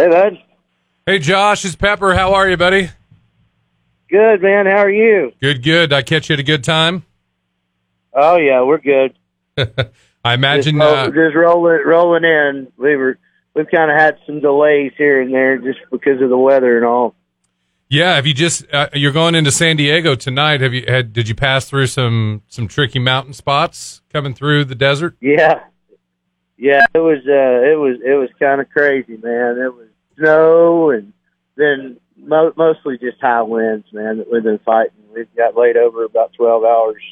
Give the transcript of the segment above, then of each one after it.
Hey, bud. Hey, Josh, it's Pepper. How are you, buddy? Good, man. How are you? Good, good. I catch you at a good time. Oh yeah, we're good. I imagine. just, Uh, just rolling rolling in. We were we've kind of had some delays here and there just because of the weather and all. yeah, have you just uh, you're going into San Diego tonight? Have you had? Did you pass through some some tricky mountain spots coming through the desert? Yeah, yeah. It was uh, it was it was kind of crazy, man. It was snow and then mo- mostly just high winds, man. That we've been fighting. We got laid over about twelve hours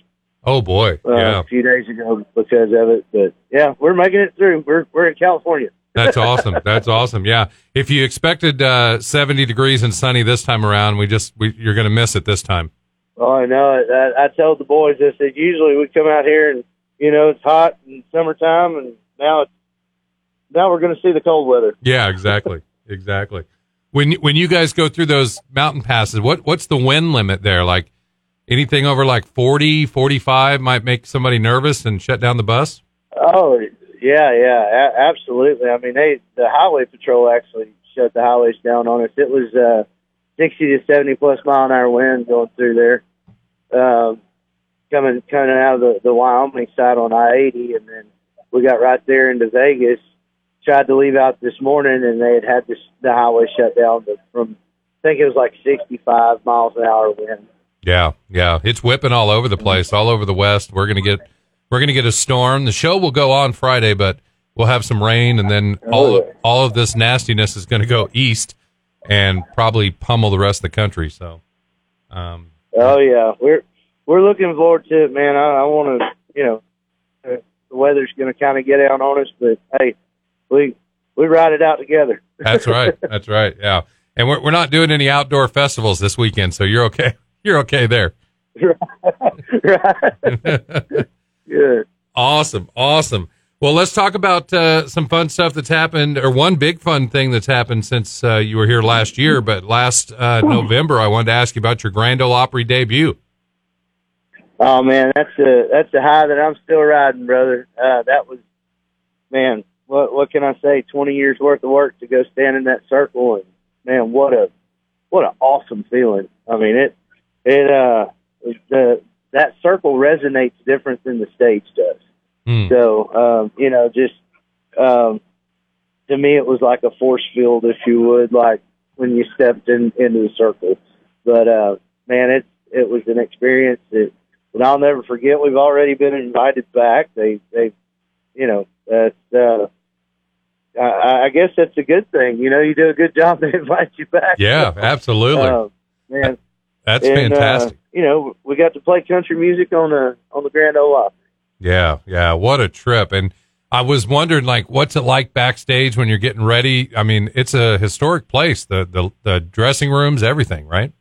Oh boy, uh, yeah, a few days ago because of it. But yeah, we're making it through. We're we're in California. that's awesome. That's awesome. Yeah, if you expected uh, 70 degrees and sunny this time around, we just we, you're going to miss it this time. Oh, I know. I, I told the boys, I said, usually we come out here and, you know, it's hot in summertime, and now it's, now we're going to see the cold weather. Yeah, exactly, exactly. When when you guys go through those mountain passes, what what's the wind limit there? Like anything over like 40, 45 might make somebody nervous and shut down the bus. Oh, yeah, yeah, a- absolutely. I mean, they, the highway patrol actually shut the highways down on us. It was, uh, 60 to 70 plus mile an hour wind going through there. Um, coming, coming out of the, the Wyoming side on I-80, and then we got right there into Vegas. Tried to leave out this morning, and they had had this, the highway shut down but from, I think it was like 65 miles an hour wind. Yeah, yeah, it's whipping all over the place, all over the west. We're gonna get we're gonna get a storm. The show will go on Friday, but we'll have some rain, and then all of, all of this nastiness is going to go east and probably pummel the rest of the country. So, um, Oh yeah, we're we're looking forward to it, man. I, I want to, you know, the weather's going to kind of get out on us, but hey, we we ride it out together. That's right. That's right. Yeah. And we're we're not doing any outdoor festivals this weekend, so you're okay. You're okay there. right. Good. Awesome. Awesome. Well, let's talk about uh, some fun stuff that's happened, or one big fun thing that's happened since uh, you were here last year. But last uh, November, I wanted to ask you about your Grand Ole Opry debut. Oh man, that's a that's a high that I'm still riding, brother. Uh, that was, man. What what can I say? Twenty years worth of work to go stand in that circle, and man, what a what an awesome feeling. I mean, it it uh the that circle resonates different than the stage does. Hmm. So um, you know, just um, to me, it was like a force field, if you would, like when you stepped in into the circle. But uh, man, it it was an experience that, that I'll never forget. We've already been invited back. They they, you know, that's. Uh, I, I guess that's a good thing. You know, you do a good job, they invite you back. Yeah, absolutely. Uh, man, that's and, fantastic. Uh, you know, we got to play country music on the on the Grand Ole Opry. Yeah, yeah. What a trip. And I was wondering, like, what's it like backstage when you're getting ready? I mean, it's a historic place. The the the dressing rooms, everything, right?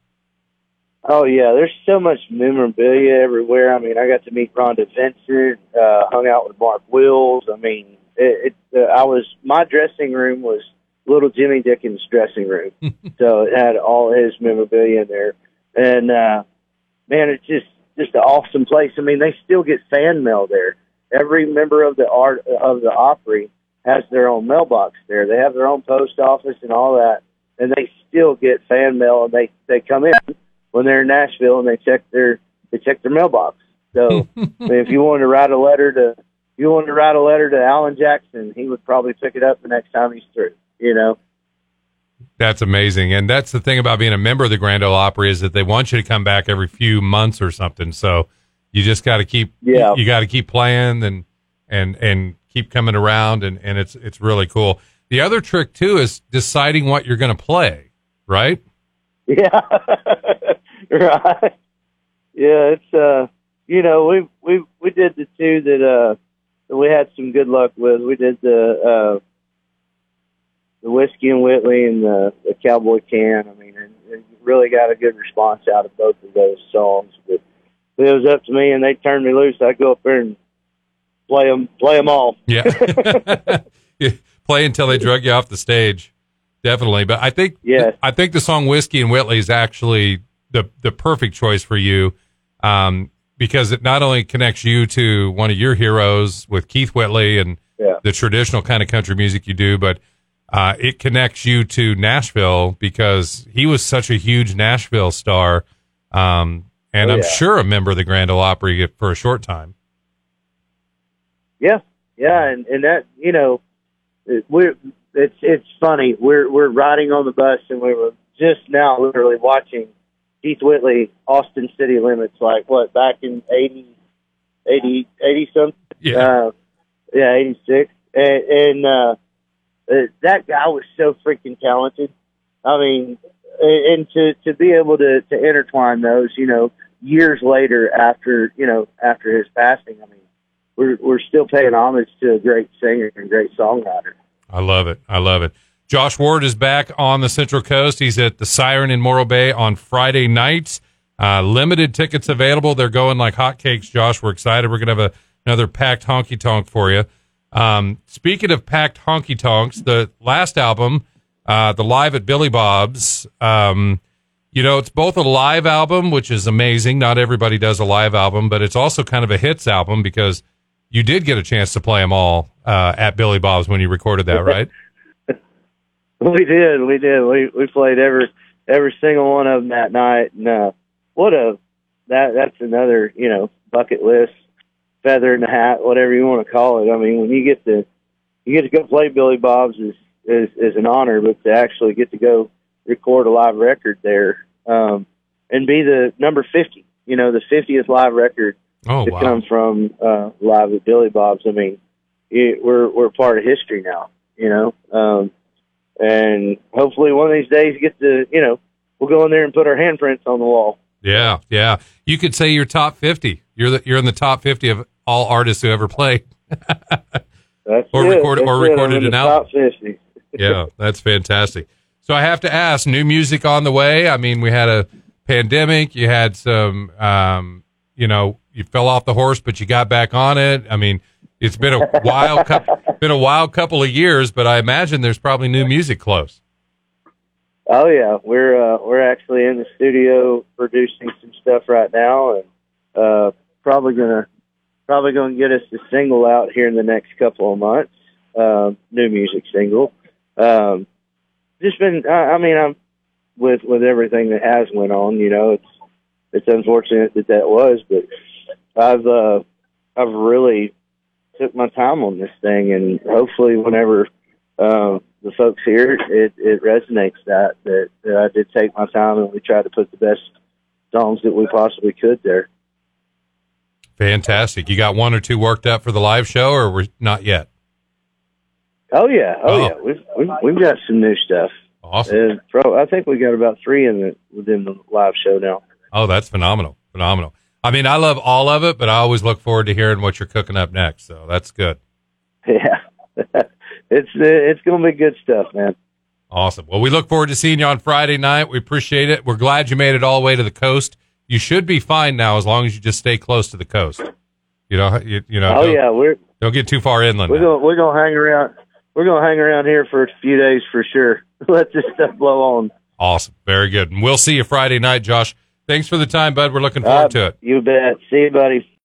Oh yeah, there's so much memorabilia everywhere. I mean, I got to meet Rhonda Vincent, uh, hung out with Mark Wills. I mean, it, it uh, I was my dressing room was little Jimmy Dickens' dressing room, so it had all his memorabilia in there. And uh, man, it's just just an awesome place. I mean, they still get fan mail there. Every member of the art of the Opry has their own mailbox there. They have their own post office and all that, and they still get fan mail. And they they come in when they're in Nashville and they check their they check their mailbox. So I mean, if you wanted to write a letter to if you wanted to write a letter to Alan Jackson, he would probably pick it up the next time he's through. You know. That's amazing. And that's the thing about being a member of the Grand Ole Opry is that they want you to come back every few months or something. So you just got to keep, Yeah. you got to keep playing and, and, and keep coming around. And, and it's, it's really cool. The other trick too is deciding what you're going to play, right? Yeah. right. Yeah, it's uh you know, we we we did the two that uh that we had some good luck with. We did the uh the whiskey and Whitley and the, the cowboy kind. I mean, and, and really got a good response out of both of those songs. But if it was up to me and they turned me loose, I'd go up there and play them, play them all. Yeah. Yeah. Play until they drug you off the stage. Definitely. But I think, Yes. I think the song Whiskey and Whitley is actually the, the perfect choice for you. Um, because it not only connects you to one of your heroes with Keith Whitley and Yeah. the traditional kind of country music you do, but uh, it connects you to Nashville because he was such a huge Nashville star, um, and Oh, I'm yeah. sure a member of the Grand Ole Opry for a short time. Yeah, yeah, and and that you know, it, we're it's it's funny. We're we're riding on the bus and we were just now literally watching Keith Whitley Austin City Limits like what back in 80, 80, 80 something. Yeah, Uh, yeah, 86. And, and uh, uh, that guy was so freaking talented. I mean, and and to, to be able to, to intertwine those, you know, years later after, you know, after his passing, I mean, we're, we're still paying homage to a great singer and great songwriter. I love it. I love it. Josh Ward is back on the Central Coast. He's at the Siren in Morro Bay on Friday nights. Uh, limited tickets available. They're going like hotcakes. Josh, we're excited. We're gonna have a, another packed honky tonk for you. Um, speaking of packed honky tonks, the last album, uh, the live at Billy Bob's, um, you know, it's both a live album, which is amazing. Not everybody does a live album, but it's also kind of a hits album because you did get a chance to play them all uh, at Billy Bob's when you recorded that, right? We did, we did. We we played every every single one of them that night, and uh, what a that that's another you know bucket list feather in the hat, whatever you want to call it. I mean, when you get to you get to go play Billy Bob's is is is an honor, but to actually get to go record a live record there um, and be the number fifty, you know, the fiftieth live record Oh to wow! come from uh, live at Billy Bob's. I mean, it, we're we're part of history now, you know. Um, and hopefully one of these days get to, you know, we'll go in there and put our handprints on the wall. Yeah, yeah. You could say you're top fifty. You're the, you're in the top fifty of all artists who ever played. That's Or it. record- or That's it. recorded an album. top fifty. yeah, that's fantastic. So I have to ask, new music on the way. I mean, we had a pandemic. You had some, um, you know, you fell off the horse, but you got back on it. I mean, it's been a wild, cou- been a wild couple of years, but I imagine there's probably new music close. Oh yeah, we're uh, we're actually in the studio producing some stuff right now, and uh, probably gonna probably gonna get us a single out here in the next couple of months. Uh, new music single. Um, just been, I, I mean, I'm with with everything that has went on. You know, it's it's unfortunate that that was, but I've uh, I've really took my time on this thing, and hopefully, whenever um, the folks here, it, it resonates that, that that I did take my time and we tried to put the best songs that we possibly could there. Fantastic. You got one or two worked up for the live show, or we're not yet? Oh yeah, oh, Oh. yeah, we've, we've we've got some new stuff. Awesome. And pro, I think we got about three in the within the live show now. Oh, that's phenomenal. Phenomenal. I mean, I love all of it, but I always look forward to hearing what you're cooking up next. So that's good. Yeah, it's it's gonna be good stuff, man. Awesome. Well, we look forward to seeing you on Friday night. We appreciate it. We're glad you made it all the way to the coast. You should be fine now as long as you just stay close to the coast. You know, you, you know, Oh don't, yeah, we're don't get too far inland. we're now. gonna we're gonna hang around. We're gonna hang around here for a few days for sure. Let this stuff blow on. Awesome. Very good. And we'll see you Friday night, Josh. Thanks for the time, bud. We're looking forward Uh, to it. You bet. See you, buddy.